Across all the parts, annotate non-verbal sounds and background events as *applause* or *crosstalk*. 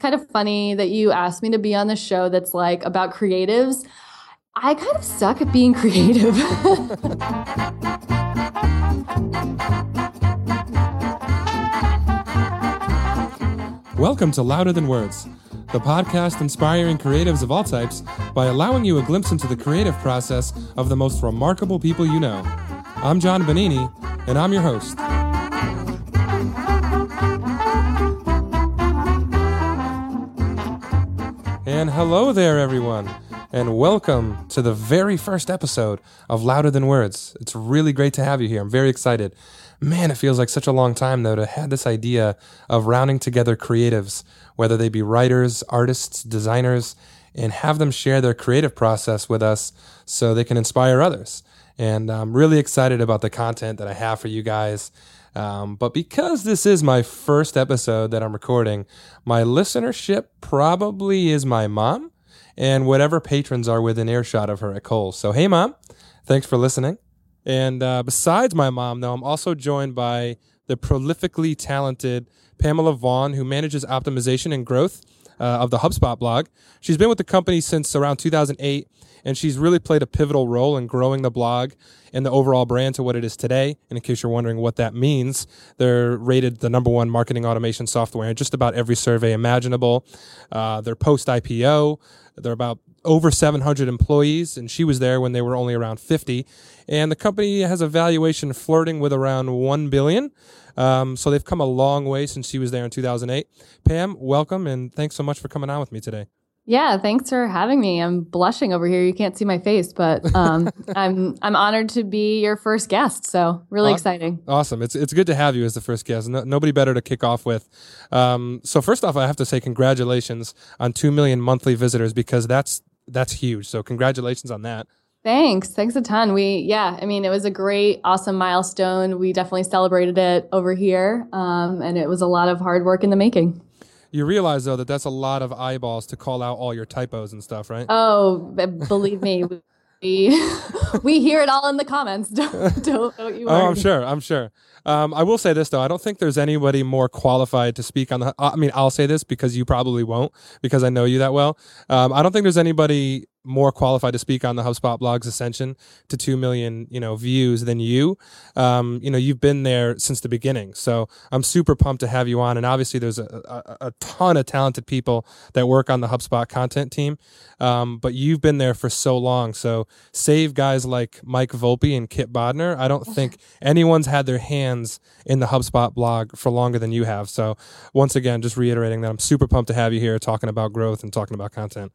kind of funny that you asked me to be on the show that's like about creatives. I kind of suck at being *laughs* creative. Welcome to Louder Than Words, the podcast inspiring creatives of all types by allowing you a glimpse into the creative process of the most remarkable people you know. I'm John Benini, and I'm your host. And hello there, everyone, and welcome to the very first episode of Louder Than Words. It's really great to have you here. I'm very excited. Man, it feels like such a long time, though, to have this idea of rounding together creatives, whether they be writers, artists, designers, and have them share their creative process with us so they can inspire others. And I'm really excited about the content that I have for you guys. Um, but because this is my first episode that I'm recording, my listenership probably is my mom and whatever patrons are within earshot of her at Kohl's. So, hey, mom, thanks for listening. And uh, besides my mom, though, I'm also joined by the prolifically talented Pamela Vaughan, who manages optimization and growth uh, of the HubSpot blog. She's been with the company since around 2008 and she's really played a pivotal role in growing the blog and the overall brand to what it is today. And in case you're wondering what that means, they're rated the number one marketing automation software in just about every survey imaginable. Uh, they're post IPO. They're about over 700 employees, and she was there when they were only around 50. And the company has a valuation flirting with around 1 billion. Um, so they've come a long way since she was there in 2008. Pam, welcome, and thanks so much for coming on with me today. Yeah, thanks for having me. I'm blushing over here. You can't see my face, but um, *laughs* I'm I'm honored to be your first guest. So really exciting. Awesome. It's it's good to have you as the first guest. No, nobody better to kick off with. Um, so first off, I have to say congratulations on two million monthly visitors because that's that's huge. So congratulations on that. Thanks. Thanks a ton. We, yeah, I mean, it was a great, awesome milestone. We definitely celebrated it over here. Um, and it was a lot of hard work in the making. You realize though that that's a lot of eyeballs to call out all your typos and stuff, right? Oh, believe me, we *laughs* we hear it all in the comments. *laughs* Don't, don't, don't you worry. Oh, I'm sure. I'm sure. Um, I will say this though, I don't think there's anybody more qualified to speak on the. I mean, I'll say this because you probably won't, because I know you that well. Um, I don't think there's anybody more qualified to speak on the HubSpot blog's ascension to 2 million, you know, views than you. Um, you know, you've been there since the beginning. So I'm super pumped to have you on. And obviously there's a, a, a ton of talented people that work on the HubSpot content team. Um, but you've been there for so long. So save guys like Mike Volpe and Kipp Bodnar. I don't think *laughs* anyone's had their hands in the HubSpot blog for longer than you have. So once again, just reiterating that I'm super pumped to have you here talking about growth and talking about content.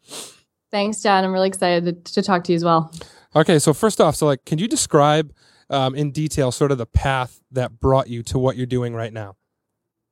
Thanks, John. I'm really excited to, to talk to you as well. Okay, so first off, so like, can you describe um, in detail sort of the path that brought you to what you're doing right now?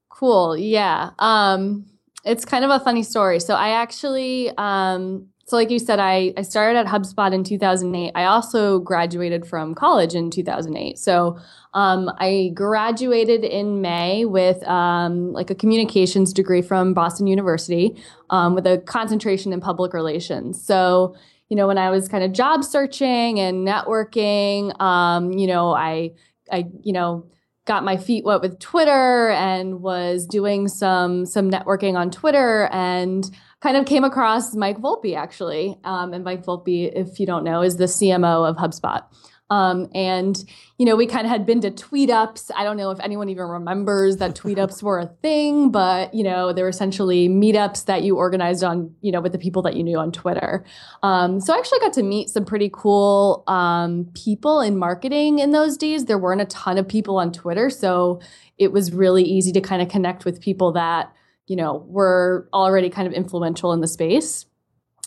Cool. Yeah. Um, it's kind of a funny story. So I actually um, so, like you said, I, I started at HubSpot in 2008. I also graduated from college in 2008. So, um, I graduated in May with um, like a communications degree from Boston University um, with a concentration in public relations. So, you know, when I was kind of job searching and networking, um, you know, I, I, you know, got my feet wet with Twitter and was doing some some networking on Twitter and kind of came across Mike Volpe actually. Um, and Mike Volpe, if you don't know, is the CMO of HubSpot. Um, and you know, we kind of had been to tweet ups. I don't know if anyone even remembers that *laughs* tweet ups were a thing, but you know, they were essentially meetups that you organized on, you know, with the people that you knew on Twitter. Um, so I actually got to meet some pretty cool um, people in marketing in those days. There weren't a ton of people on Twitter, so it was really easy to kind of connect with people that you know, were already kind of influential in the space.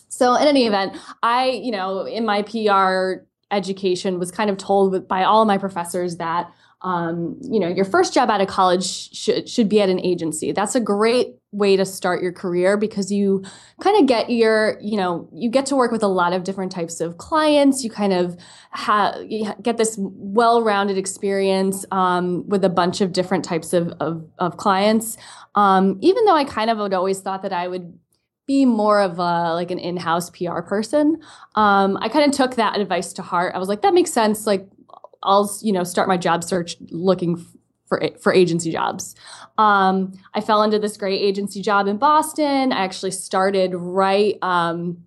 So in any event, I, you know, in my PR education was kind of told by all my professors that um, you know, your first job out of college should should be at an agency. That's a great way to start your career because you kind of get your, you know, you get to work with a lot of different types of clients. You kind of have get this well-rounded experience um, with a bunch of different types of of, of clients. Um, even though I kind of would always thought that I would be more of a like an in-house PR person. Um, I kind of took that advice to heart. I was like, that makes sense. Like I'll you know start my job search looking for for agency jobs. Um, I fell into this great agency job in Boston. I actually started right. Um,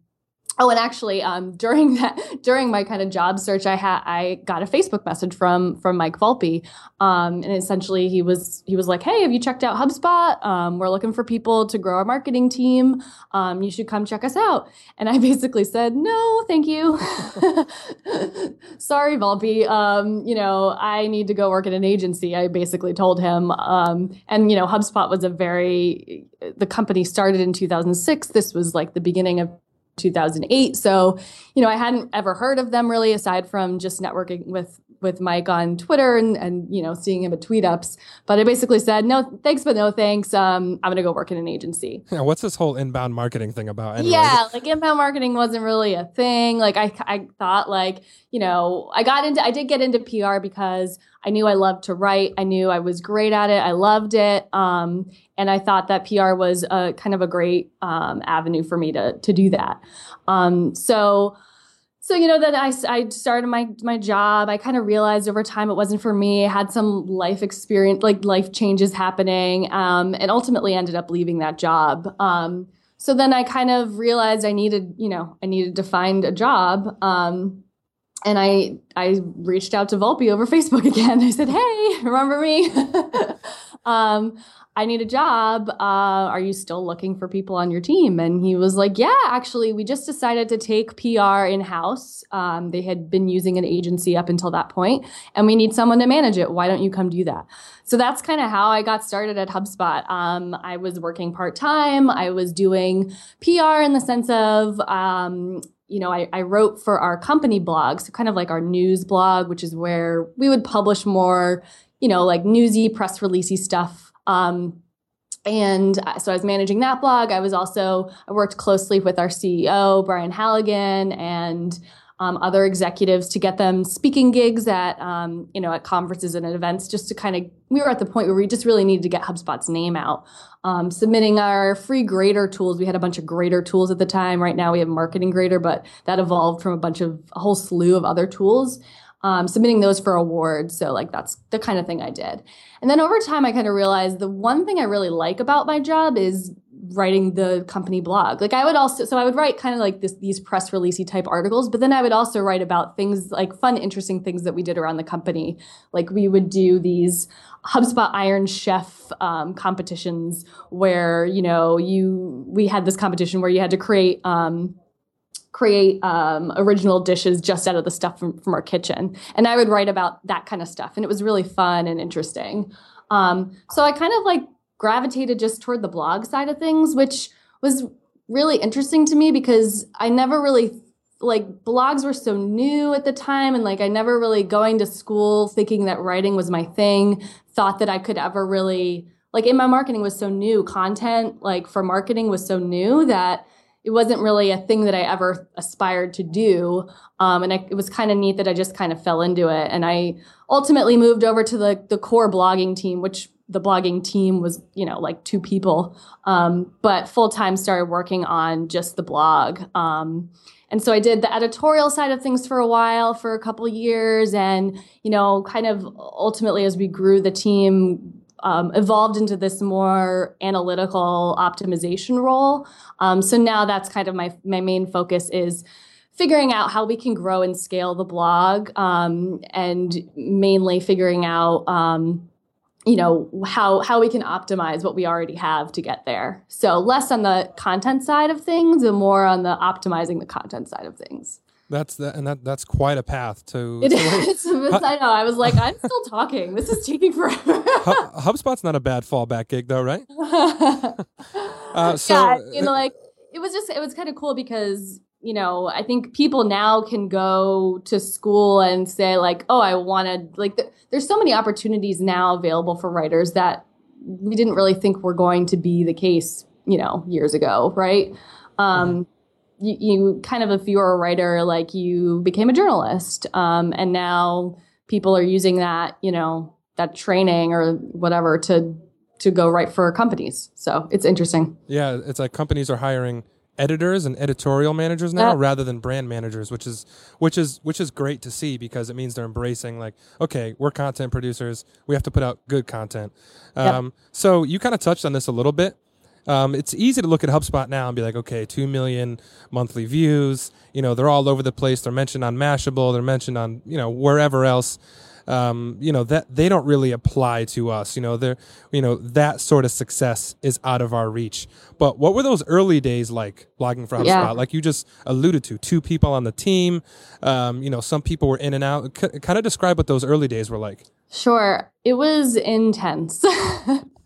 Oh, and actually, um, *laughs* during that during my kind of job search, I had I got a Facebook message from from Mike Volpe, um, and essentially he was he was like, "Hey, have you checked out HubSpot? Um, we're looking for people to grow our marketing team. Um, you should come check us out." And I *laughs* basically said, "No, thank you. *laughs* Sorry, Volpe. Um, you know, I need to go work at an agency." I basically told him, um, and you know, HubSpot was a very the company started in 2006. This was like the beginning of 2008. So, you know, I hadn't ever heard of them really aside from just networking with with Mike on Twitter and, and you know seeing him at tweet ups. But I basically said no thanks, but no thanks. Um, I'm gonna go work in an agency. Yeah, what's this whole inbound marketing thing about? Anyway? Yeah, like inbound marketing wasn't really a thing. Like I I thought like you know I got into I did get into PR because I knew I loved to write. I knew I was great at it. I loved it. Um, and I thought that PR was a kind of a great um, avenue for me to to do that. Um, so so you know that I, I started my my job. I kind of realized over time it wasn't for me. I had some life experience like life changes happening um, and ultimately ended up leaving that job. Um, so then i kind of realized i needed you know i needed to find a job um, and i i reached out to volpe over *laughs* facebook again. I said hey remember me? *laughs* Um, I need a job. Uh, are you still looking for people on your team? And he was like, Yeah, actually, we just decided to take PR in house. Um, they had been using an agency up until that point, and we need someone to manage it. Why don't you come do that? So that's kind of how I got started at HubSpot. Um, I was working part time, I was doing PR in the sense of, um, you know, I, I, wrote for our company blog, so kind of like our news blog, which is where we would publish more, you know, like newsy, press releasey stuff um, and so I was managing that blog. I was also I worked closely with our CEO Brian Halligan and um, other executives to get them speaking gigs at um, you know at conferences and at events just to kind of we were at the point where we just really needed to get HubSpot's name out. Um, submitting our free grader tools. We had a bunch of grader tools at the time. Right now we have marketing grader, but that evolved from a bunch of a whole slew of other tools um, submitting those for awards. So like that's the kind of thing I did. And then over time, I kind of realized the one thing I really like about my job is writing the company blog. Like I would also, so I would write kind of like this, these press releasey type articles, but then I would also write about things like fun, interesting things that we did around the company. Like we would do these HubSpot Iron Chef um, competitions where, you know, you, we had this competition where you had to create, um, create um, original dishes just out of the stuff from, from our kitchen. And I would write about that kind of stuff. And it was really fun and interesting. Um, so I kind of like gravitated just toward the blog side of things, which was really interesting to me because I never really like blogs were so new at the time and like I never really going to school thinking that writing was my thing, thought that I could ever really like in my marketing was so new, content like for marketing was so new that it wasn't really a thing that I ever aspired to do. Um, and I, it was kind of neat that I just kind of fell into it. And I ultimately moved over to the, the core blogging team, which the blogging team was, you know, like two people, um, but full time started working on just the blog. Um, and so I did the editorial side of things for a while, for a couple years, and you know, kind of ultimately as we grew the team, um, evolved into this more analytical optimization role. Um, so now that's kind of my my main focus is figuring out how we can grow and scale the blog, um, and mainly figuring out. Um, you know how how we can optimize what we already have to get there. So less on the content side of things, and more on the optimizing the content side of things. That's the, and that that's quite a path to. *laughs* It is. *laughs* I know. I was like, I'm still talking. This is taking forever. HubSpot's not a bad fallback gig, though, right? *laughs* uh, so, yeah, you know, like it was just it was kind of cool because you know I think people now can go to school and say like, oh, I want to like. Th- there's so many opportunities now available for writers that we didn't really think were going to be the case, you know, years ago, right? Um, mm-hmm you, you kind of, if you were a writer, like you became a journalist. Um, and now people are using that, you know, that training or whatever to to go write for companies. So it's interesting. Yeah, it's like companies are hiring editors and editorial managers now rather than brand managers, which is which is which is great to see because it means they're embracing like, okay, we're content producers, we have to put out good content. Yep. Um, so you kind of touched on this a little bit. Um, it's easy to look at HubSpot now and be like, okay, two million monthly views. You know, they're all over the place. They're mentioned on Mashable. They're mentioned on you know wherever else. Um, you know that they don't really apply to us. You know, they're you know that sort of success is out of our reach. But what were those early days like blogging for HubSpot? Yeah. Like you just alluded to, two people on the team. Um, you know, some people were in and out. C- kind of describe what those early days were like. Sure. It was intense. *laughs*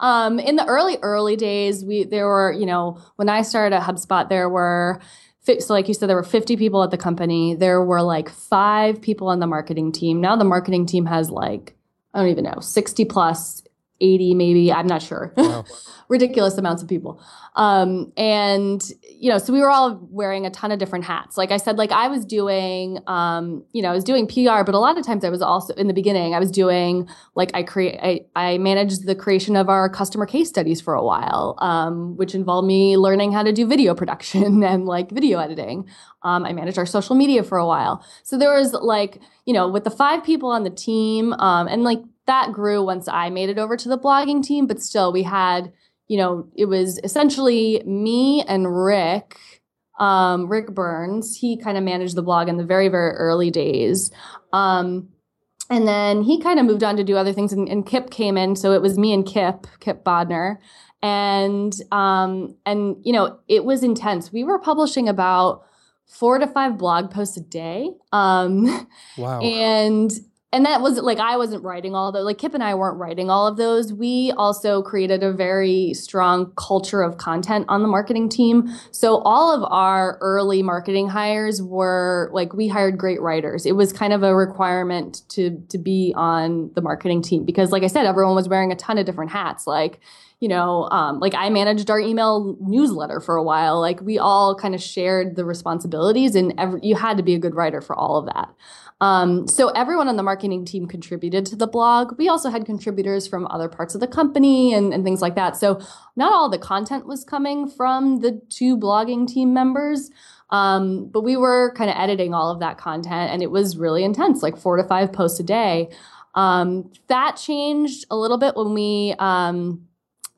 um, in the early, early days, we there were, you know, when I started at HubSpot, there were so like you said, there were 50 people at the company. There were like five people on the marketing team. Now the marketing team has like, I don't even know, 60 plus, 80 maybe. I'm not sure. Wow. *laughs* ridiculous amounts of people. Um, and you know, so we were all wearing a ton of different hats. Like I said, like I was doing, um, you know, I was doing PR, but a lot of times I was also in the beginning, I was doing like I create, I, I managed the creation of our customer case studies for a while, um, which involved me learning how to do video production *laughs* and like video editing. Um, I managed our social media for a while. So there was like, you know, with the five people on the team, um, and like that grew once I made it over to the blogging team, but still we had, you know, it was essentially me and Rick, um, Rick Burnes. He kind of managed the blog in the very, very early days. Um, and then he kind of moved on to do other things, and, and Kipp came in. So it was me and Kipp, Kipp Bodnar. And, um, and, you know, it was intense. We were publishing about four to five blog posts a day. Um, Wow. and and that was like I wasn't writing all those. Like Kipp and I weren't writing all of those. We also created a very strong culture of content on the marketing team. So all of our early marketing hires were like we hired great writers. It was kind of a requirement to to be on the marketing team because, like I said, everyone was wearing a ton of different hats. Like you know, um, like I managed our email newsletter for a while. Like we all kind of shared the responsibilities, and every, you had to be a good writer for all of that. Um, so everyone on the marketing team contributed to the blog. We also had contributors from other parts of the company and, and things like that. So not all the content was coming from the two blogging team members. Um, but we were kind of editing all of that content and it was really intense, like four to five posts a day. Um, that changed a little bit when we, um,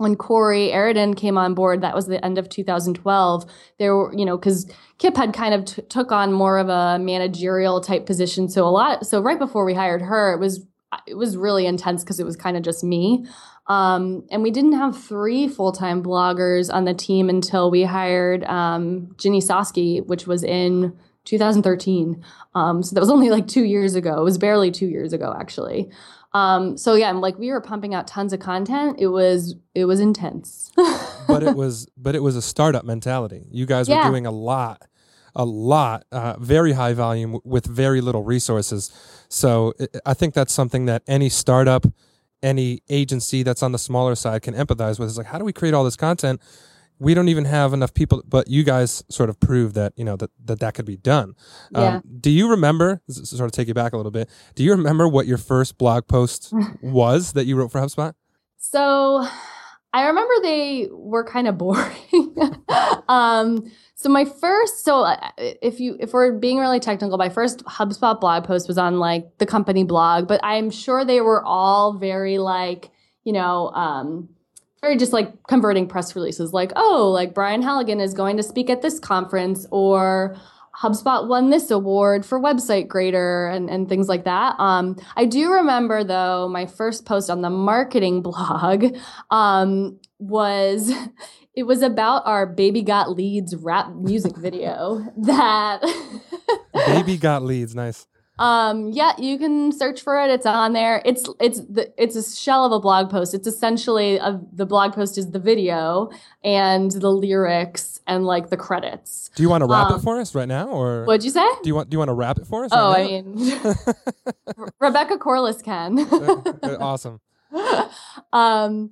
when Corey Eridon came on board, that was the end of 2012. There were, you know, because Kipp had kind of t- took on more of a managerial type position. So a lot, so right before we hired her, it was it was really intense because it was kind of just me. Um, and we didn't have three full time bloggers on the team until we hired um, Ginny Soskey, which was in 2013. Um, so that was only like two years ago. It was barely two years ago, actually. Um, so yeah, like we were pumping out tons of content. It was it was intense. *laughs* but it was but it was a startup mentality. You guys were Yeah. doing a lot, a lot, uh, very high volume with very little resources. So I- I think that's something that any startup, any agency that's on the smaller side can empathize with. Is like, how do we create all this content? We don't even have enough people, but you guys sort of proved that you know that that, that could be done. Yeah. Um, do you remember? This sort of take you back a little bit. Do you remember what your first blog post *laughs* was that you wrote for HubSpot? So I remember they were kind of *laughs* boring. um, so my first, so uh, if you if we're being really technical, my first HubSpot blog post was on like the company blog, but I'm sure they were all very like you know. Um, very just like converting press releases like oh like brian halligan is going to speak at this conference or HubSpot won this award for website grader and, and things like that. Um, I do remember though, my first post on the marketing *laughs* blog um, was *laughs* it was about our Baby Got Leads rap music video *laughs* that Baby got leads. Nice. Um yeah you can search for it. It's on there. It's it's the it's a shell of a blog post. It's essentially a, the blog post is the video and the lyrics and like the credits. Do you want to wrap it Um, for us right now, or what'd you say? do you want do you want to wrap it for us? oh right i mean *laughs* rebecca corliss can. Awesome. *laughs* um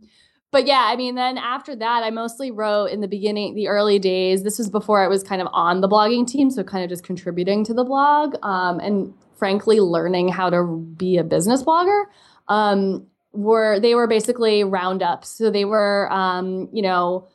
but yeah i mean then after that i mostly wrote in the beginning the early days. This was before i was kind of on the blogging team so kind of just contributing to the blog. Um, and frankly learning how to be a business blogger um, were they were basically roundups so they were um, you know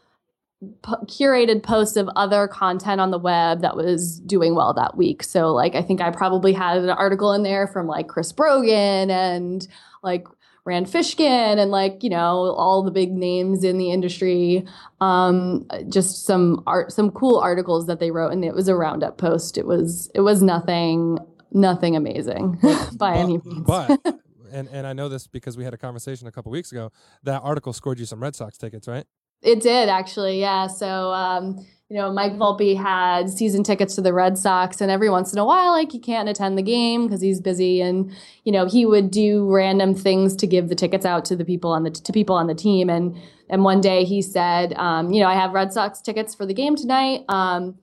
curated posts of other content on the web that was doing well that week. So like I think I probably had an article in there from like Chris Brogan and like Rand Fishkin and like you know all the big names in the industry. Um, just some art, some cool articles that they wrote, and it was a roundup post. It was it was nothing nothing amazing *laughs* by but, any means. but *laughs* and and I know this because we had a conversation a couple weeks ago. That article scored you some Red Sox tickets, right? It did actually, yeah. So um, you know, Mike Volpe had season tickets to the Red Sox, and every once in a while, like he can't attend the game because he's busy, and you know, he would do random things to give the tickets out to the people on the to people on the team. And and one day he said, um, you know, I have Red Sox tickets for the game tonight. Um,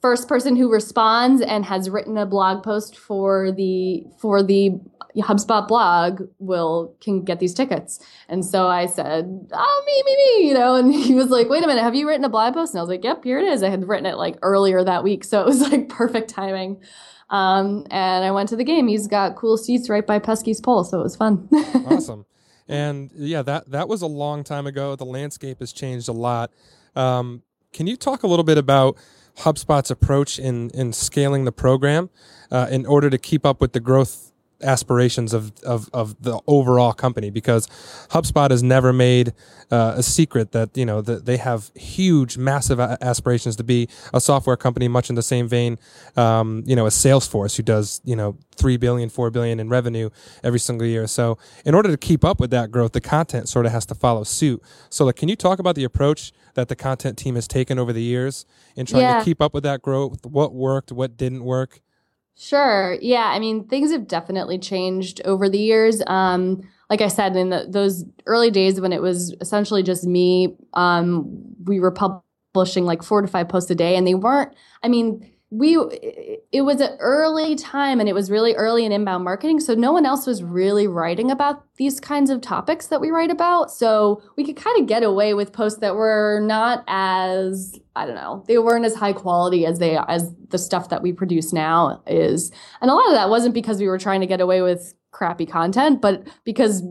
first person who responds and has written a blog post for the for the HubSpot blog will can get these tickets. And so I said, "Oh, me, me, me," you know. And *laughs* he was like, "Wait a minute, have you written a blog post?" And I was like, "Yep, here it is." I had written it like earlier that week, so it was like perfect timing. Um, and I went to the game. He's got cool seats right by Pesky's pole, so it was fun. *laughs* awesome. And yeah, that that was a long time ago. The landscape has changed a lot. Um, can you talk a little bit about HubSpot's approach in in scaling the program uh, in order to keep up with the growth aspirations of, of, of the overall company because HubSpot has never made uh, a secret that you know that they have huge massive aspirations to be a software company much in the same vein um, you know as Salesforce who does you know 3 billion 4 billion in revenue every single year. So in order to keep up with that growth the content sort of has to follow suit. So like can you talk about the approach that the content team has taken over the years in trying yeah. to keep up with that growth? What worked what didn't work Sure. Yeah. I mean, things have definitely changed over the years. Um, like I said, in the, those early days when it was essentially just me, um, we were publishing like four to five posts a day, and they weren't. I mean, we it was an early time and it was really early in inbound marketing so no one else was really writing about these kinds of topics that we write about. So we could kind of get away with posts that were not as i don't know they weren't as high quality as they as the stuff that we produce now is. And a lot of that wasn't because we were trying to get away with crappy content but because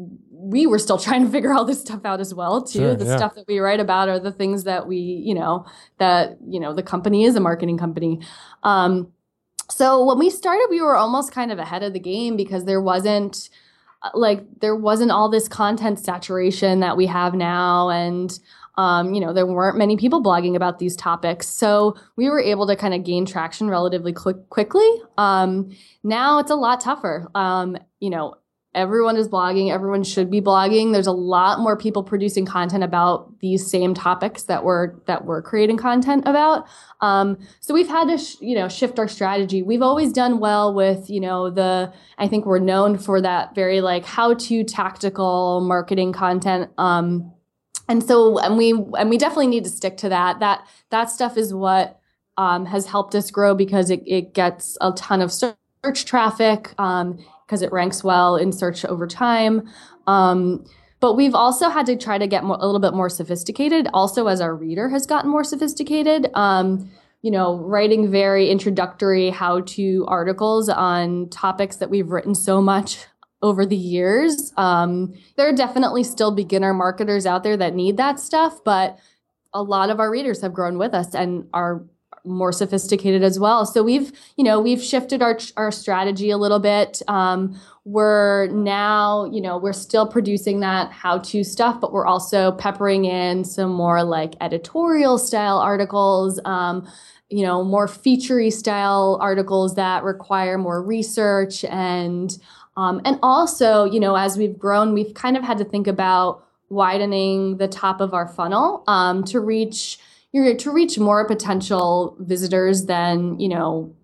we were still *laughs* trying to figure all this stuff out as well too. Sure, the yeah. stuff that we write about are the things that we you know that you know the company is a marketing company. Um, so when we started we were almost kind of ahead of the game because there wasn't uh, like there wasn't all this content saturation that we have now. And um, you know there weren't many people blogging about these topics. So we were able to kind of gain traction relatively quick, quickly. Um, now it's a lot tougher. Um, you know everyone is blogging everyone should be blogging. There's a lot more people producing content about these same topics that we're that we're creating content about. Um, so we've had to sh- you know shift our strategy. We've always done well with you know the i think we're known for that very like how to tactical marketing content. Um, and so and we and we definitely need to stick to that. That that stuff is what um, has helped us grow because it, it gets a ton of search traffic. Um, because it ranks well in search over time. Um, but we've also had to try to get more, a little bit more sophisticated, also as our reader has gotten more sophisticated. Um, you know, writing very introductory how to articles on topics that we've written so much *laughs* over the years. Um, there are definitely still beginner marketers out there that need that stuff, but a lot of our readers have grown with us and are more sophisticated as well. So we've, you know, we've shifted our our strategy a little bit. Um, we're now, you know, we're still producing that how-to stuff, but we're also peppering in some more like editorial style articles. Um, you know, more featurey style articles that require more research and um, and also, you know, as we've grown, we've kind of had to think about widening the top of our funnel um, to reach you're to reach more potential visitors than you know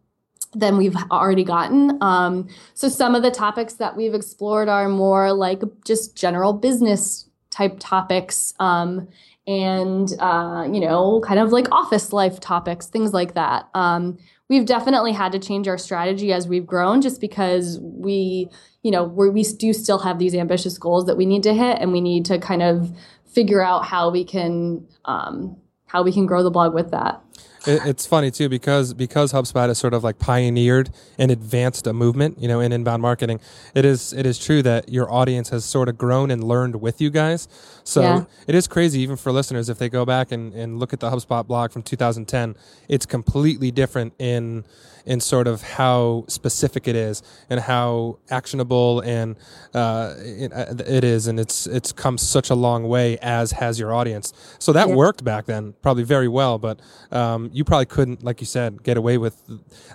than we've already gotten. Um, so some of the topics that we've explored are more like just general business type topics um, and uh, you know kind of like office life topics things like that um, we've definitely had to change our strategy as we've grown just because we you know we do still have these ambitious goals that we need to hit and we need to kind of figure out how we can um, how we can grow the blog with that. it's funny too because because HubSpot has sort of like pioneered and advanced a movement, you know, in inbound marketing. It is it is true that your audience has sort of grown and learned with you guys. So yeah. it is crazy even for listeners if they go back and, and look at the HubSpot blog from 2010. It's completely different in in sort of how specific it is and how actionable and uh, it, uh, it is, and it's it's come such a long way as has your audience. So that yeah. worked back then probably very well, but um, you probably couldn't, like you said, get away with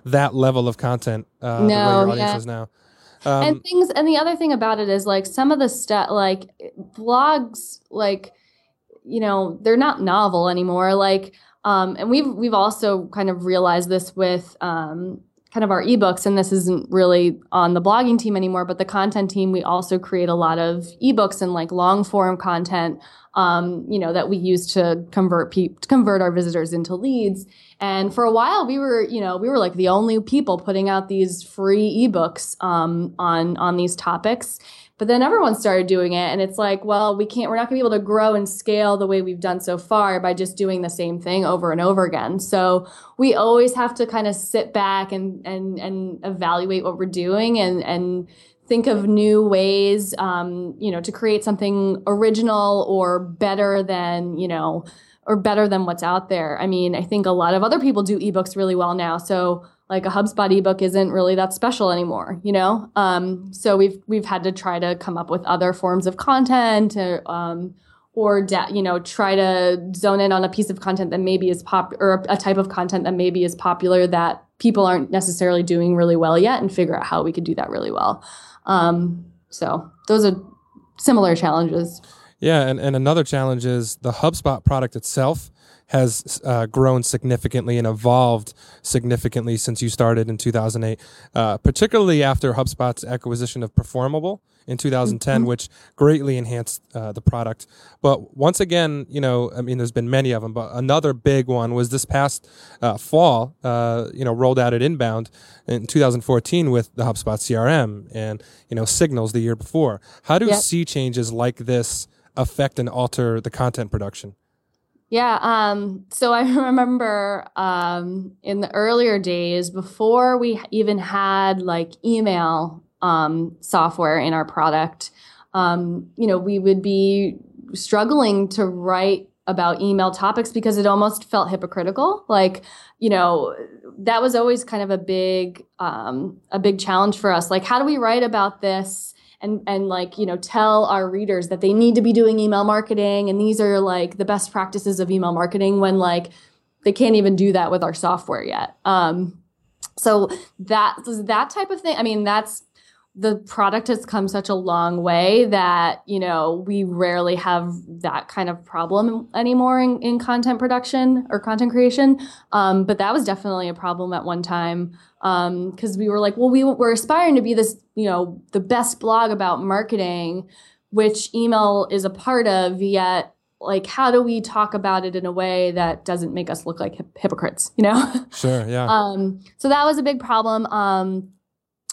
that level of content uh, no, the way your audience yeah. is now. Um, and things, and the other thing about it is like some of the stuff, like blogs, like you know, they're not novel anymore. Like um, and we've we've also kind of realized this with um, kind of our ebooks, and this isn't really on the blogging team anymore, but the content team, we also create a lot of ebooks and like long form content, um, you know, that we use to convert pe- to convert our visitors into leads. And for a while, we were, you know, we were like the only people putting out these free ebooks um, on on these topics. But then everyone started doing it, and it's like, well, we can't, we're not gonna be able to grow and scale the way we've done so far by just doing the same thing over and over again. So we always have to kind of sit back and and and evaluate what we're doing and and think of new ways, um, you know, to create something original or better than, you know, or better than what's out there. I mean, I think a lot of other people do ebooks really well now. So like a HubSpot ebook isn't really that special anymore, you know? Um, so we've, we've had to try to come up with other forms of content or, um, or you know try to zone in on a piece of content that maybe is pop or a type of content that maybe is popular that people aren't necessarily doing really well yet and figure out how we could do that really well. Um, so those are similar challenges. Yeah and, and another challenge is the hubspot product itself has uh, grown significantly and evolved significantly since you started in 2008, uh, particularly after HubSpot's acquisition of Performable in 2010, mm-hmm. which greatly enhanced uh, the product. But once again, you know, I mean, there's been many of them, but another big one was this past uh, fall, uh, you know, rolled out at Inbound in 2014 with the HubSpot CRM and, you know, Signals the year before. How do yep. sea changes like this affect and alter the content production? Yeah. Um, so I *laughs* remember um, in the earlier days, before we even had like email um, software in our product, um, you know, we would be struggling to write about email topics because it almost felt hypocritical. Like, you know, that was always kind of a big, um, a big challenge for us. Like, how do we write about this? And and like you know tell our readers that they need to be doing email marketing and these are like the best practices of email marketing when like they can't even do that with our software yet. Um, so that that type of thing i mean that's the product has come such a long way that you know we rarely have that kind of problem anymore in, in content production or content creation. Um, but that was definitely a problem at one time because um, we were like well we, we're aspiring to be this you know the best blog about marketing which email is a part of yet like how do we talk about it in a way that doesn't make us look like hip- hypocrites you know? *laughs* Sure yeah. Um, so that was a big problem. Um,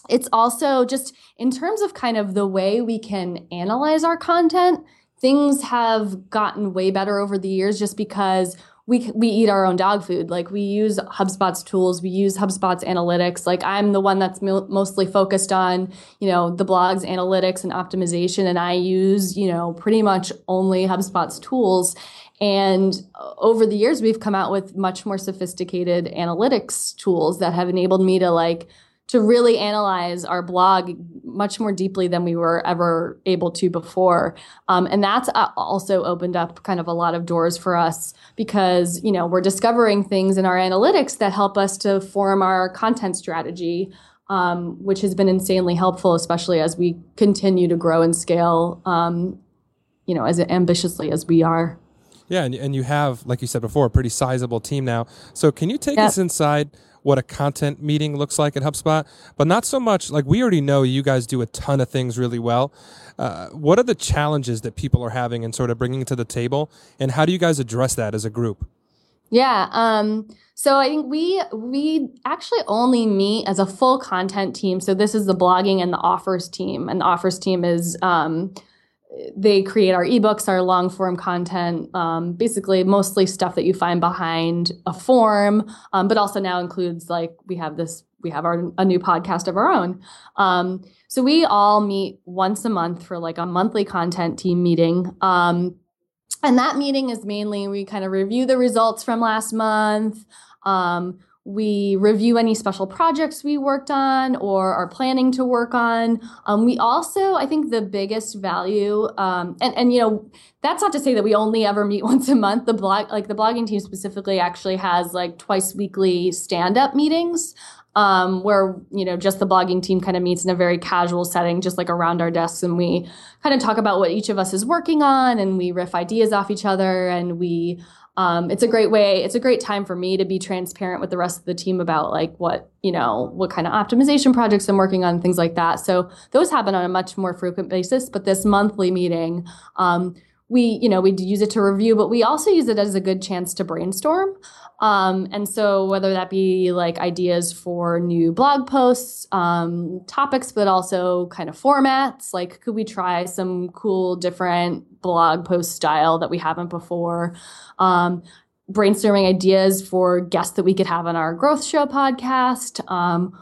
it's also just in terms of kind of the way we can analyze our content, things have gotten way better over the years just because we we eat our own dog food. Like we use HubSpot's tools, we use HubSpot's analytics. Like I'm the one that's mo- mostly focused on, you know, the blog's analytics and optimization and I use, you know, pretty much only HubSpot's tools. And uh, over the years we've come out with much more sophisticated analytics tools that have enabled me to like to really analyze our blog much more deeply than we were ever able to before. Um, and that's uh, also opened up kind of a lot of doors for us because, you know, we're discovering things in our analytics that help us to form our content strategy, um, which has been insanely helpful, especially as we continue to grow and scale, um, you know, as ambitiously as we are. Yeah, and, and you have, like you said before, a pretty sizable team now. So can you take yep. us inside what a content meeting looks like at HubSpot, but not so much like we already know you guys do a ton of things really well. Uh, what are the challenges that people are having and sort of bringing to the table, and how do you guys address that as a group? Yeah. Um, so I think we we actually only meet as a full content team. So this is the blogging and the offers team, and the offers team is um, they create our ebooks, our long form content, um, basically mostly stuff that you find behind a form, um, but also now includes like we have this, we have our a new podcast of our own. Um, so we all meet once a month for like a monthly content team meeting. Um, and that meeting is mainly we kind of review the results from last month. We review any special projects we worked on or are planning to work on. Um, we also, I think, the biggest value, um, and and you know, that's not to say that we only ever meet *laughs* once a month. The blog, like the blogging team specifically, actually has like twice weekly stand up meetings. Um, where you know just the blogging team kind of meets in a very casual setting, just like around our desks, and we kind of talk about what each of us is working on, and we riff ideas off each other, and we um, it's a great way it's a great time for me to be transparent with the rest of the team about like what you know what kind of optimization projects i'm working on things like that. So those happen on a much more frequent basis but this monthly meeting um, we you know we use it to review but we also use it as a good chance to brainstorm um, and so whether that be like ideas for new blog posts, um, topics, but also kind of formats, like could we try some cool different blog post style that we haven't before? Um, brainstorming ideas for guests that we could have on our growth show podcast. Um,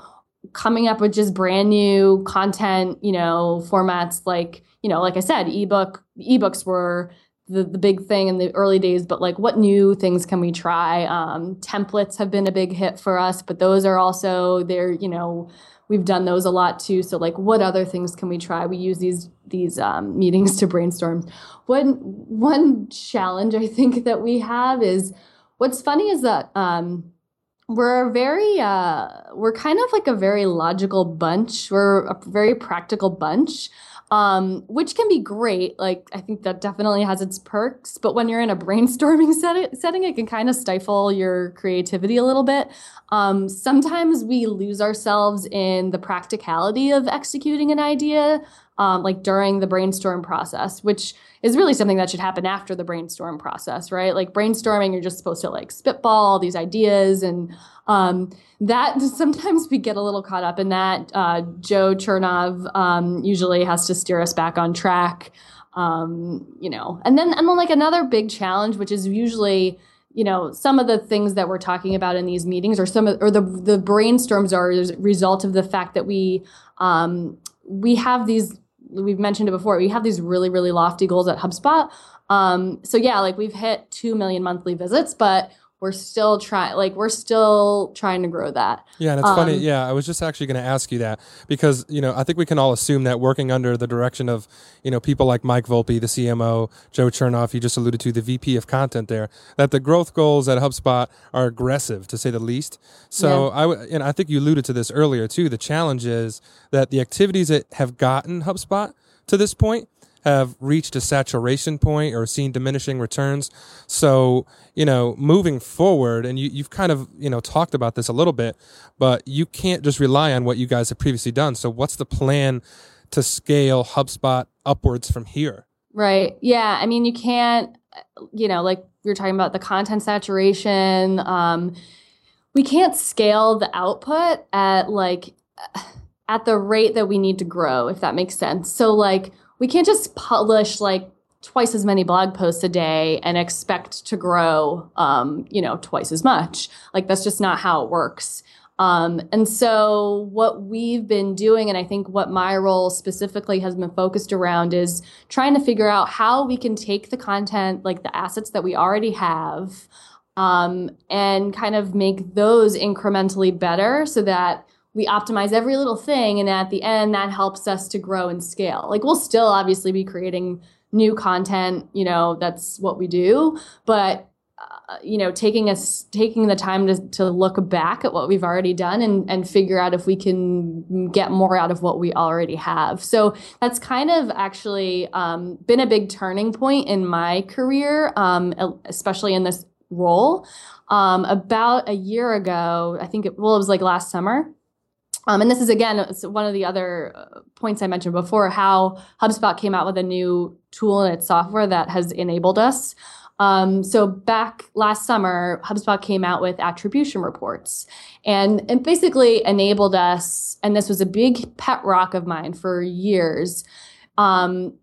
coming up with just brand new content, you know, formats like, you know, like I said, ebook ebooks were the, the big thing in the early days, but like what new things can we try? Um, templates have been a big hit for us, but those are also they're, you know, we've done those a lot too. So like what other things can we try? We use these these um, meetings to brainstorm. One one challenge I think that we have is what's funny is that um, we're very uh, we're kind of like a very logical bunch. We're a very practical bunch um, which can be great. Like, I think that definitely has its perks. But when you're in a brainstorming *laughs* set- setting, it can kind of stifle your creativity a little bit. Um, sometimes we lose ourselves in the practicality of executing an idea, um, like during the brainstorm process, which is really something that should happen after the brainstorm process, right? Like brainstorming, you're just supposed to like spitball all these ideas and um, that *laughs* sometimes we get a little caught up in that. Uh, Joe Chernov um, usually has to steer us back on track. Um, you know, and then and then like another big challenge, which is usually you know some of the things that we're talking about in these meetings or some of or the the brainstorms are a result of the fact that we um, we have these we've mentioned it before we have these really really lofty goals at HubSpot. Um, so yeah like we've hit 2 million monthly visits but we're still trying like we're still trying to grow that yeah and it's um, funny yeah i was just actually going to ask you that because you know i think we can all assume that working under the direction of you know people like mike volpe the cmo joe chernov you just alluded to the vp of content there that the growth goals at hubspot are aggressive to say the least so yeah. i and i think you alluded to this earlier too the challenge is that the activities that have gotten hubspot to this point have reached a saturation point or seen diminishing returns. So, you know, moving forward, and you, you've kind of, you know, talked about this a little bit, but you can't just rely on what you guys have previously done. So, what's the plan to scale HubSpot upwards from here? Right. Yeah. I mean, you can't, you know, like you're talking about the content saturation. Um, we can't scale the output at like, at the rate that we need to grow, if that makes sense. So, like, we can't just publish like twice as many blog posts a day and expect to grow um, you know twice as much. Like that's just not how it works. Um, and so what we've been doing and i think what my role specifically has been focused around is trying to figure out how we can take the content like the assets that we already have um, and kind of make those incrementally better so that we optimize every little thing and at the end that helps us to grow and scale. Like we'll still obviously be creating new content you know that's what we do but uh, you know taking us taking the time to, to look back at what we've already done and, and figure out if we can get more out of what we already have. So that's kind of actually um, been a big turning point in my career um, especially in this role. Um, about a year ago i think it, well it was like last summer um, and this is again one of the other uh, points I mentioned before how HubSpot came out with a new tool in its software that has enabled us. Um, so back last summer, HubSpot came out with attribution reports, and it basically enabled us. And this was a big pet rock of mine for years. Um,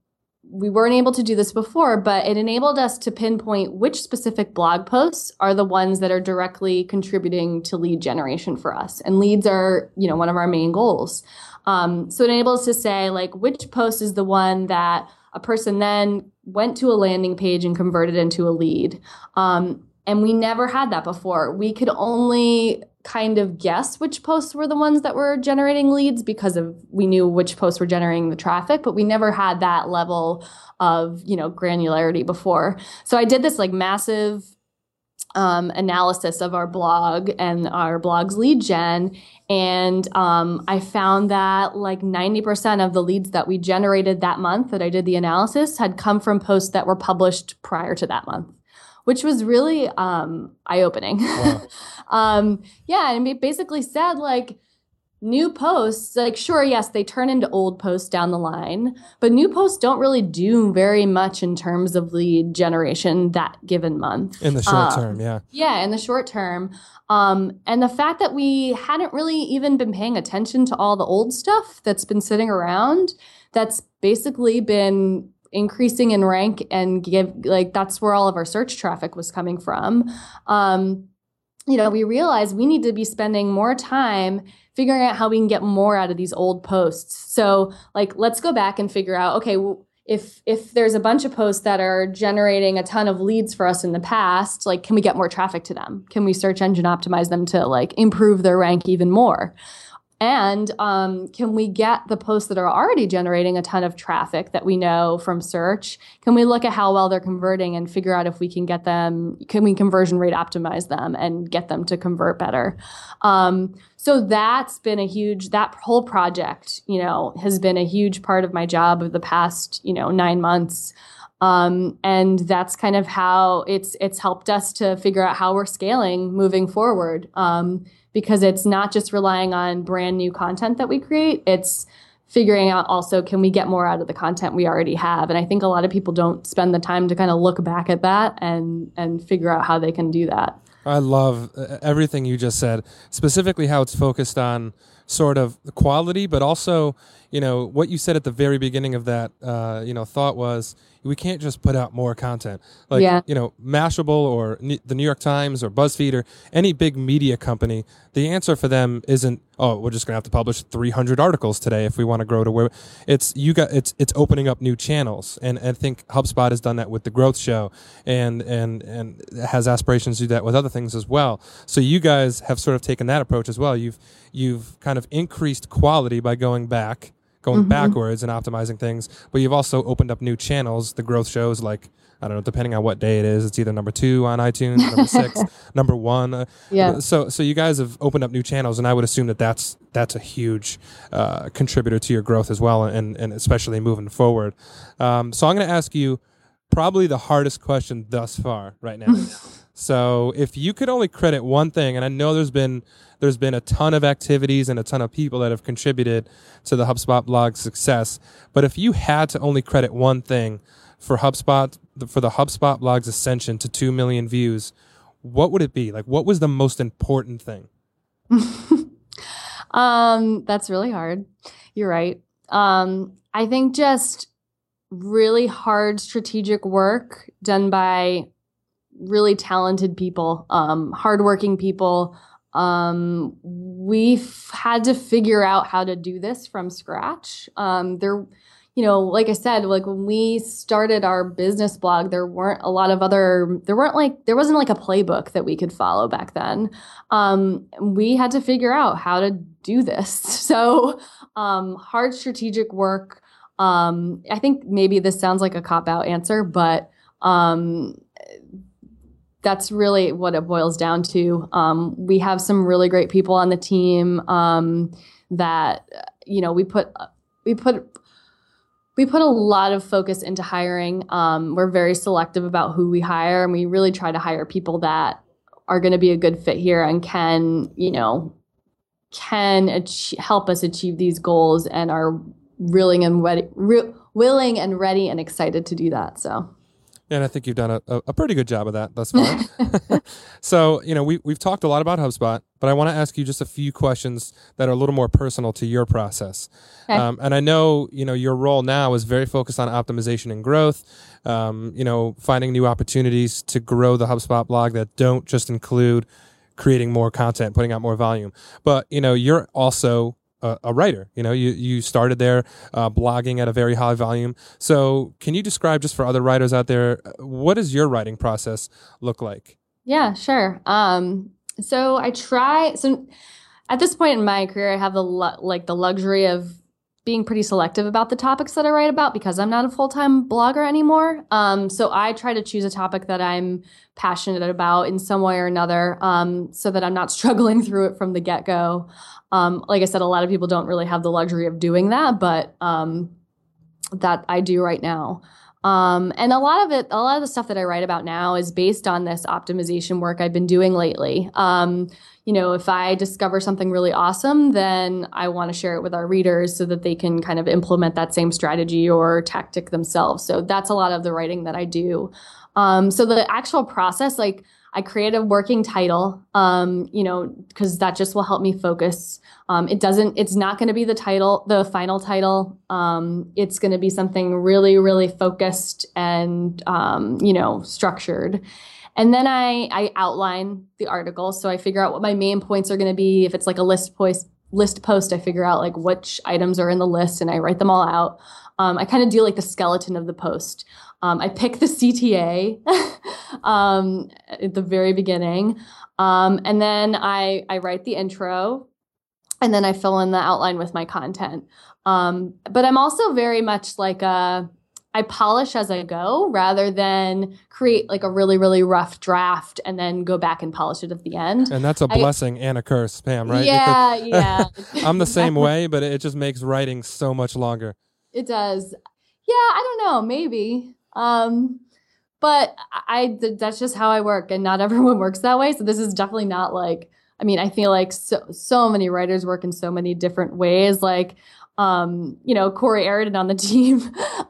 we weren't able to do this before, but it enabled us to pinpoint which specific blog posts are the ones that are directly contributing to lead generation for us. And leads are, you know, one of our main goals. Um, so it enables us to say like which post is the one that a person then went to a landing page and converted into a lead. Um, and we never had that before. We could only kind of guess which posts were the ones that were generating leads because of we knew which posts were generating the traffic, but we never had that level of, you know, granularity before. So I did this like massive um, analysis of our blog and our blog's lead gen. And um, I found that like 90% of the leads that we generated that month that I did the analysis had come from posts that were published prior to that month which was really um, eye opening. Wow. *laughs* um, yeah, and it basically said like new posts, like sure, yes, they turn into old posts down the line, but new posts don't really do very much in terms of lead generation that given month. In the short um, term, yeah. Yeah, in the short term. Um, and the fact that we hadn't really even been paying attention to all the old stuff that's been sitting around, that's basically been increasing in rank and give like that's where all of our search traffic was coming from. Um, you know we realized we need to be spending more time figuring out how we can get more out of these old posts. So like let's go back and figure out okay if if there's a bunch of posts that are generating a ton of leads for us in the past like can we get more traffic to them? Can we search engine optimize them to like improve their rank even more and um, can we get the posts that are already generating a ton of traffic that we know from search? Can we look at how well they're converting and figure out if we can get them, can we conversion rate optimize them and get them to convert better? Um, so that's been a huge, that whole project, you know, has been a huge part of my job of the past, you know, nine months. Um, and that's kind of how it's it's helped us to figure out how we're scaling moving forward. Um, because it's not just relying on brand new content that we create, it's figuring out also can we get more out of the content we already have and i think a lot of people don't spend the time to kind of look back at that and and figure out how they can do that i love uh, everything you just said specifically how it's focused on sort of quality but also you know what you said at the very beginning of that uh, you know thought was we can't just put out more content. Like, yeah. you know, Mashable or the New York Times or BuzzFeed or any big media company, the answer for them isn't, oh, we're just going to have to publish 300 articles today if we want to grow to where it's, you got, it's, it's opening up new channels. And, and I think HubSpot has done that with the growth show and, and, and has aspirations to do that with other things as well. So you guys have sort of taken that approach as well. You've, you've kind of increased quality by going back going mm-hmm. backwards and optimizing things. But you've also opened up new channels. The growth shows like I don't know, depending on what day it is, it's either number two on iTunes, number six, *laughs* *laughs* number one. Uh, yeah. So so you guys have opened up new channels, and I would assume that that's that's a huge uh, contributor to your growth as well, and and especially moving forward. Um, so I'm going to ask you probably the hardest question thus far right now. *laughs* so if you could only credit one thing, and I know there's been there's been a ton of activities and a ton of people that have contributed to the HubSpot blog success. But if you had to only credit one thing for HubSpot, for the HubSpot blog's ascension to 2 million views, what would it be? Like, what was the most important thing? *laughs* um, that's really hard. You're right. Um, I think just really hard strategic work done by really talented people, um, hardworking people um, we've had to figure out how to do this from scratch. Um, there, you know, like I said, like when we started our business blog, there weren't a lot of other, there weren't like, there wasn't like a playbook that we could follow back then. Um, we had to figure out how to do this. *laughs* So, um, hard strategic work. Um, I think maybe this sounds like a cop out answer, but um, that's really what it boils down to. Um, we have some really great people on the team um, that you know we put we put we put a lot of focus into hiring. Um, we're very selective about who we hire, and we really try to hire people that are going to be a good fit here and can you know can ach- help us achieve these goals and are willing and ready, re- willing and ready and excited to do that. So. And I think you've done a, a, pretty good job of that thus far. *laughs* *laughs* so, you know, we, we've talked a lot about HubSpot, but I want to ask you just a few questions that are a little more personal to your process. Okay. Um, and I know, you know, your role now is very focused on optimization and growth, um, you know, finding new opportunities to grow the HubSpot blog that don't just include creating more content, putting out more volume. But, you know, you're also a, writer. You know, you, you started there uh, blogging at a very high volume. So, can you describe just for other writers out there, uh, what does your writing process look like? Yeah, sure. Um, so I try. So at this point in my career, I have the like the luxury of being pretty selective about the topics that I write about because I'm not a full time blogger anymore. Um, so I try to choose a topic that I'm passionate about in some way or another, um, so that I'm not *laughs* struggling through it from the get go. Um, like I said, a lot of people don't really have the luxury of doing that, but um, that I do right now. Um, and a lot of it, a lot of the stuff that I write about now is based on this optimization work I've been doing lately. You know, if I discover something really awesome, then I want to share it with our readers so that they can kind of implement that same strategy or tactic themselves. So that's a lot of the writing that I do. Um, so the actual process, like, I create a working title, um, you know, because that just will help me focus. Um, it doesn't, it's not going to be the title, the final title. Um, it's going to be something really, really focused and, um, you know, structured. And then I, I outline the article. So I figure out what my main points are going to be. If it's like a list post, list post, I figure out like which items are in the list and I write them all out. Um, I kind of do like the skeleton of the post. Um, I pick the CTA *laughs* um, at the very beginning, um, and then I I write the intro, and then I fill in the outline with my content. Um, but I'm also very much like a I polish as I go rather than create like a really really rough draft and then go back and polish it at the end. And that's a I- blessing and a curse, Pam, right? Yeah, yeah. *laughs* I'm the same way, but it just makes writing so much longer. It does. Yeah, I don't know, maybe. Um but I I- that's just how I work and not *laughs* everyone works that way. So this is definitely not like I mean, I feel like so so many writers work in so many different ways like um, you know, Corey Eridon on the *laughs* team.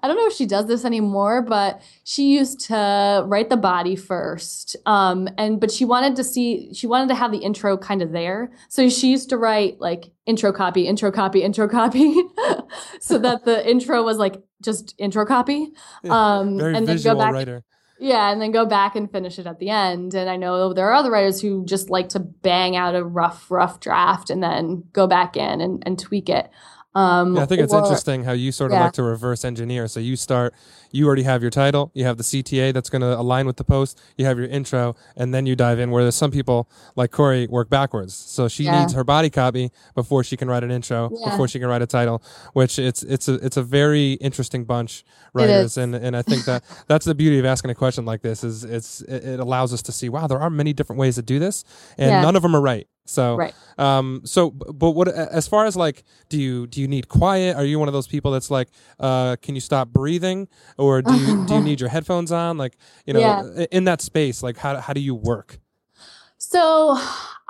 I don't know if she does this anymore, but she used to write the body first. Um, and but she wanted to see she wanted to have the intro kind of there. So she used to write like intro copy, intro copy, intro copy, *laughs* so that the intro was like just intro copy. Um, Very and then go back writer. yeah, and then go back and finish it at the end. And I know there are other writers who just like to bang out a rough, rough draft and then go back in and, and tweak it. Um, Yeah, I think it's or- interesting how you sort of yeah. like to reverse engineer. So you start, you already have your title, you have the CTA that's going to align with the post, you have your intro, and then you dive in. Whereas some people, like Corey, work backwards. So she Yeah. needs her body copy before she can write an intro, Yeah. before she can write a title. Which it's it's a it's a very interesting bunch writers, and and I think that *laughs* that's the beauty of asking a question like this is it's it, allows us to see wow there are many different ways to do this, and none of them are right. So Right. um, so, but what as far as like, do you do you need quiet? Are you one of those people that's like, uh, can you stop breathing, or do you do you *laughs* need your headphones on? Like, you know, Yeah. in that space, like how how do you work? So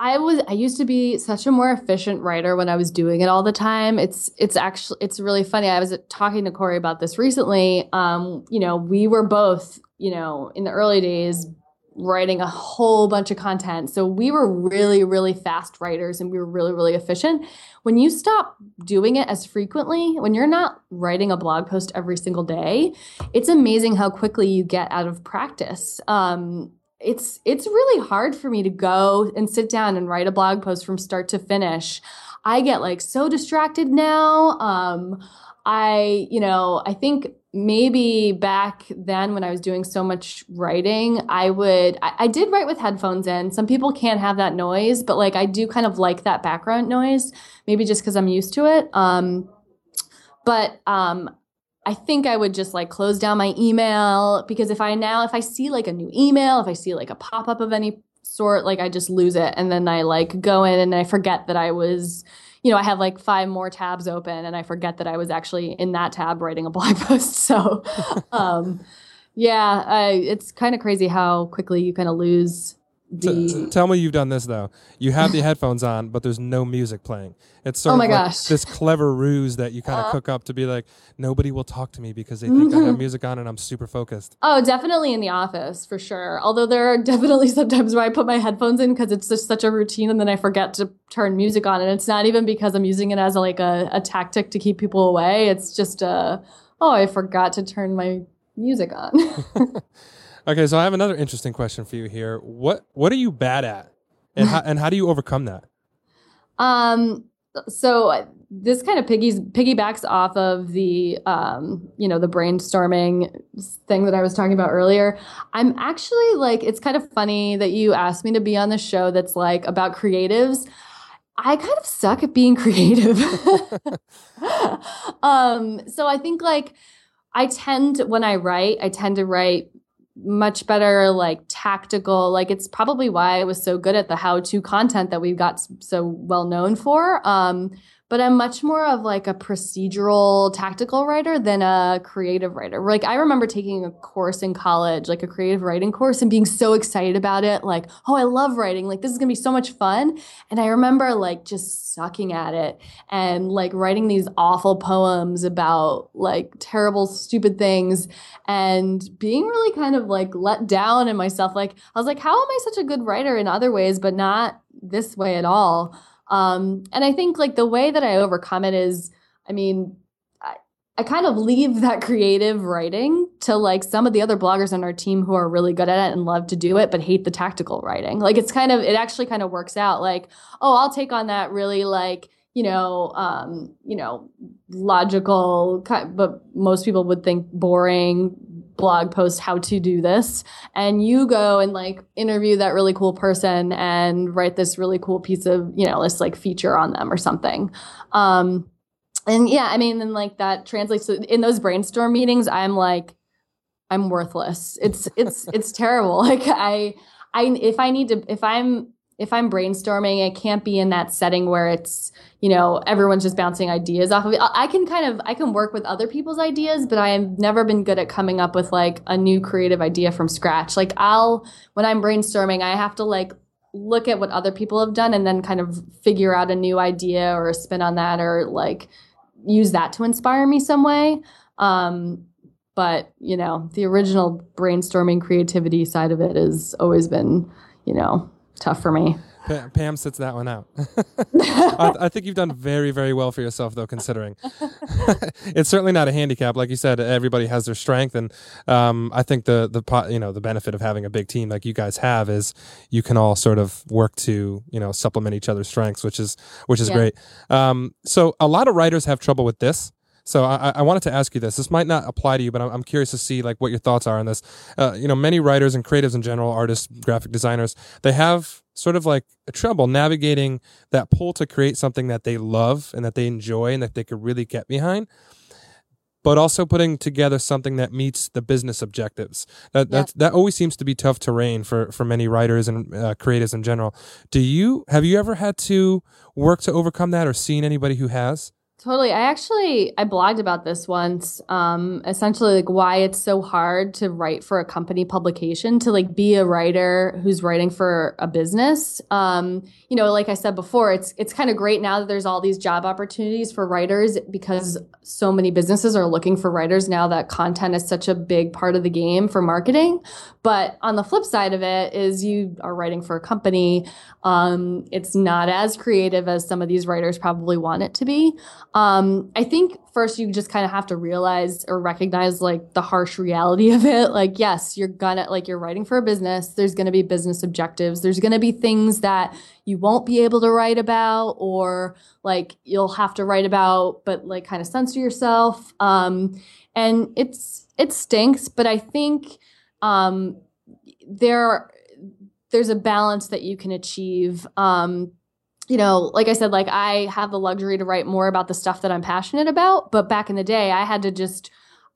I was I used to be such a more efficient writer when I was doing it all the time. It's it's actually it's really funny. I was talking to Corey about this recently. Um, you know, we were both, you know, in the early days writing a whole bunch of content. So we were really really fast writers and we were really really efficient. When you stop doing it as frequently, when you're not writing a blog post every single day, it's amazing how quickly you get out of practice. Um, it's it's really hard for me to go and sit down and write a blog post from start to finish. I get like so distracted now. Um, I, you know, I think maybe back then when I was doing so much writing, I would, I, I did write with headphones in. Some people can't have that noise, but like I do kind of like that background noise, maybe just because I'm used to it. Um, but um, I think I would just like close down my email because if I now, if I see like a new email, if I see like a pop up of any sort, like I just lose it. And then I like go in and I forget that I was, you know, I have like five more tabs open and I forget that I was actually in that tab writing a *laughs* blog post. So, *laughs* um, yeah, I, it's kind of crazy how quickly you kind of lose the T- tell me you've done this though. You have the *laughs* headphones on, but there's no music playing. It's sort Oh of my like gosh. this clever ruse that you kind of Uh. cook up to be like, nobody will talk to me because they think I Mm-hmm. have music on and I'm super focused. Oh, definitely in the office for sure. Although there are *laughs* definitely sometimes where I put my headphones in because it's just such a routine and then I forget to turn music on. And it's not even because I'm using it as a, like a, a tactic to keep people away. It's just uh oh, I forgot to turn my music on. *laughs* Okay, so I have another interesting question for you here. What what are you bad at, and how, and how do you overcome that? Um, so this kind of piggies piggybacks off of the um, you know, the brainstorming thing that I was talking about earlier. I'm actually like it's kind of funny that you asked me to be on the show that's like about creatives. I kind of suck at being *laughs* creative. *laughs* *laughs* um, so I think like I tend when I write, I tend to write much better like tactical. Like it's probably why i was so good at the how-to content that we've got so well known for. Um but i'm much more of like a procedural tactical writer than a creative writer. Like i remember taking a course in college like a creative writing course and being so excited about it like oh i love writing. Like this is going to be so much fun. And i remember like just sucking at it and like writing these awful poems about like terrible stupid things and being really kind of like let down in myself. Like i was like how am i such a good writer in other ways but not this way at all um and i think like the way that i overcome it is i mean I, kind of leave that creative writing to like some of the other bloggers on our team who are really good at it and love to do it but hate the tactical writing. Like it's kind of it actually kind of works out like oh i'll take on that really like you know um you know logical but most people would think boring blog post how to do this. And you go and like interview that really cool person and write this really cool piece of you know this like feature on them or something. Um and yeah i mean and like that translates to in those brainstorm meetings i'm like i'm worthless. It's it's it's terrible. *laughs* Like i i if i need to if i'm if i'm brainstorming it can't be in that setting where it's you know everyone's just bouncing ideas off of it. I can kind of i can work with other people's ideas but i have never been good at coming up with like a new creative idea from scratch. Like i'll when i'm brainstorming i have to like look at what other people have done and then kind of figure out a new idea or a spin on that or like use that to inspire me some way. Um but you know the original brainstorming creativity side of it has always been you know tough for me Pa- Pam sits that one out. *laughs* I, *laughs* I think you've done very, very well for yourself, though, considering *laughs* it's certainly not a handicap. Like you said, everybody has their strength, and um, I think the the po- you know the benefit of having a big team like you guys have is you can all sort of work to you know supplement each other's strengths, which is which is Yeah. great. Um, so a lot of writers have trouble with this. So I, I- wanted to ask you this. This might not apply to you, but I'm, I'm curious to see like what your thoughts are on this. Uh, you know, many writers and creatives in general, artists, graphic designers, they have sort of like a trouble navigating that pull to create something that they love and that they enjoy and that they could really get behind. But also putting together something that meets the business objectives. That Yeah. that's, that always seems to be tough terrain for for many writers and uh, creatives in general. Do you have you ever had to work to overcome that, or seen anybody who has? Totally. I actually I blogged about this once. Um, essentially, like why it's so hard to write for a company publication to like be a writer who's writing for a business. Um, you know, like I said before, it's it's kind of great now that there's all these job opportunities for writers because so many businesses are looking for writers now that content is such a big part of the game for marketing. But on the flip side of it is you are writing for a company. Um, it's not as creative as some of these writers probably want it to be. Um, I think first you just kind of have to realize or recognize like the harsh reality of it. Like, yes, you're gonna like you're writing for a business. There's gonna be business objectives. There's gonna be things that you won't be able to write about, or like you'll have to write about, but like kind of censor yourself. Um, and it's it stinks, but I think um, there there's a balance that you can achieve. Um, you know, like I said, like I have the luxury to write more about the stuff that I'm passionate about. But back in the day, I had to just,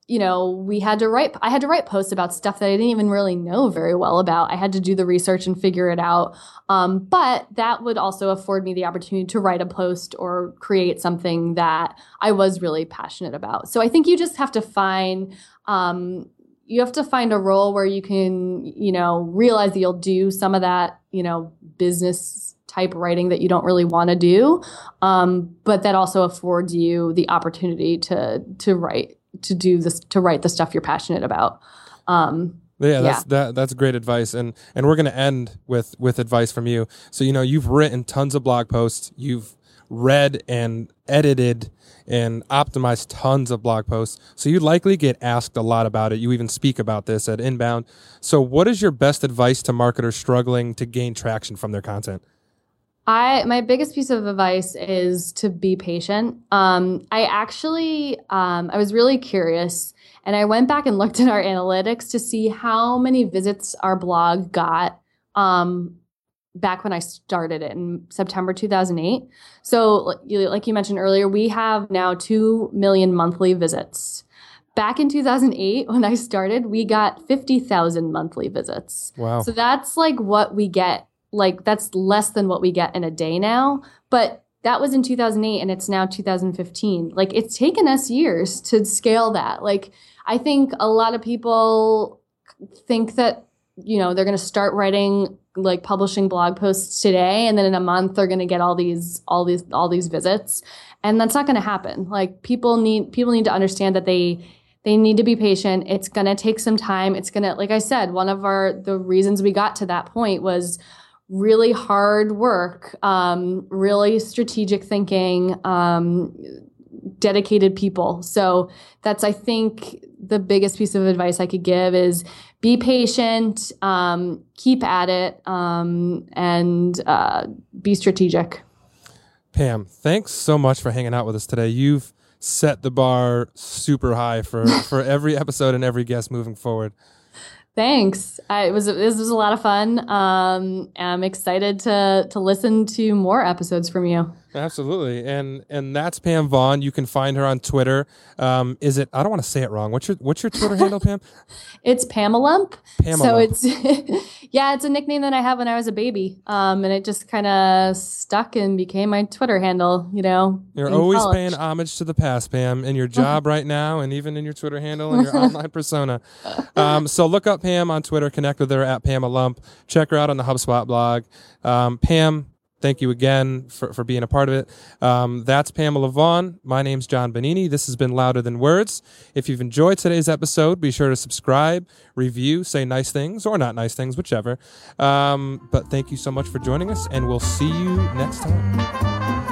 you know, we had to write, I had to write posts about stuff that I didn't even really know very well about. I had to do the research and figure it out. Um, but that would also afford me the opportunity to write a post or create something that I was really passionate about. So I think you just have to find, um, you have to find a role where you can, you know, realize that you'll do some of that, you know, business type writing that you don't really want to do, um, but that also affords you the opportunity to to write to do this to write the stuff you're passionate about. Um, yeah, that's that that's great advice, and and we're gonna end with with advice from you. So you know you've written tons of blog posts, you've read and edited and optimized tons of blog posts, so you likely get asked a lot about it. You even speak about this at Inbound. So, what is your best advice to marketers struggling to gain traction from their content? I my biggest piece of advice is to be patient. Um, I actually um, I was really curious and I went back and *laughs* looked at our analytics to see how many visits our blog got um, back when I started it in September 2008. So, like you mentioned earlier, we have now 2 million monthly visits. Back in 2008, *laughs* when I started, we got 50,000 monthly visits. Wow. So that's like what we get. Like, that's less than what we get in a day now. But that was in 2008 and it's now 2015. Like, it's taken us years to scale that. Like, I think a lot of people think that, you know, they're going to start writing like publishing blog posts today and then in a month they're going to get all these all these all these visits and that's not going to happen like people need people need to understand that they they need to be patient it's going to take some time it's going to like i said one of our the reasons we got to that point was really hard work um, really strategic thinking um, dedicated people so that's i think the biggest piece of advice I could give is be patient, um, keep at it, um, and uh, be strategic. Pam, thanks so much for hanging out with us today. You've set the bar super high for, for every episode and every guest moving forward. Thanks. I, it was this was a lot of fun. Um, I'm excited to to listen to more episodes from you. Absolutely, and and that's Pam Vaughan. You can find her on Twitter. Um, is it? I don't want to say it wrong. What's your What's your Twitter handle, Pam? *laughs* It's Pamalump. Pamalump. So it's *laughs* yeah, it's a nickname that I have when I was a baby, um, and it just kind of stuck and became my Twitter handle. You know, you're always college. paying homage to the past, Pam, in your job *laughs* right now, and even in your Twitter handle and your online persona. Um, so look up Pam on Twitter. Connect with her at Pamalump. Check her out on the HubSpot blog. Um, Pam, thank you again for, for being a part of it. Um, that's Pamela Vaughan. My name's John Bonini. This has been Louder Than Words. If you've enjoyed today's episode, be sure to subscribe, review, say nice things or not nice things, whichever. Um, but thank you so much for joining us, and we'll see you next time.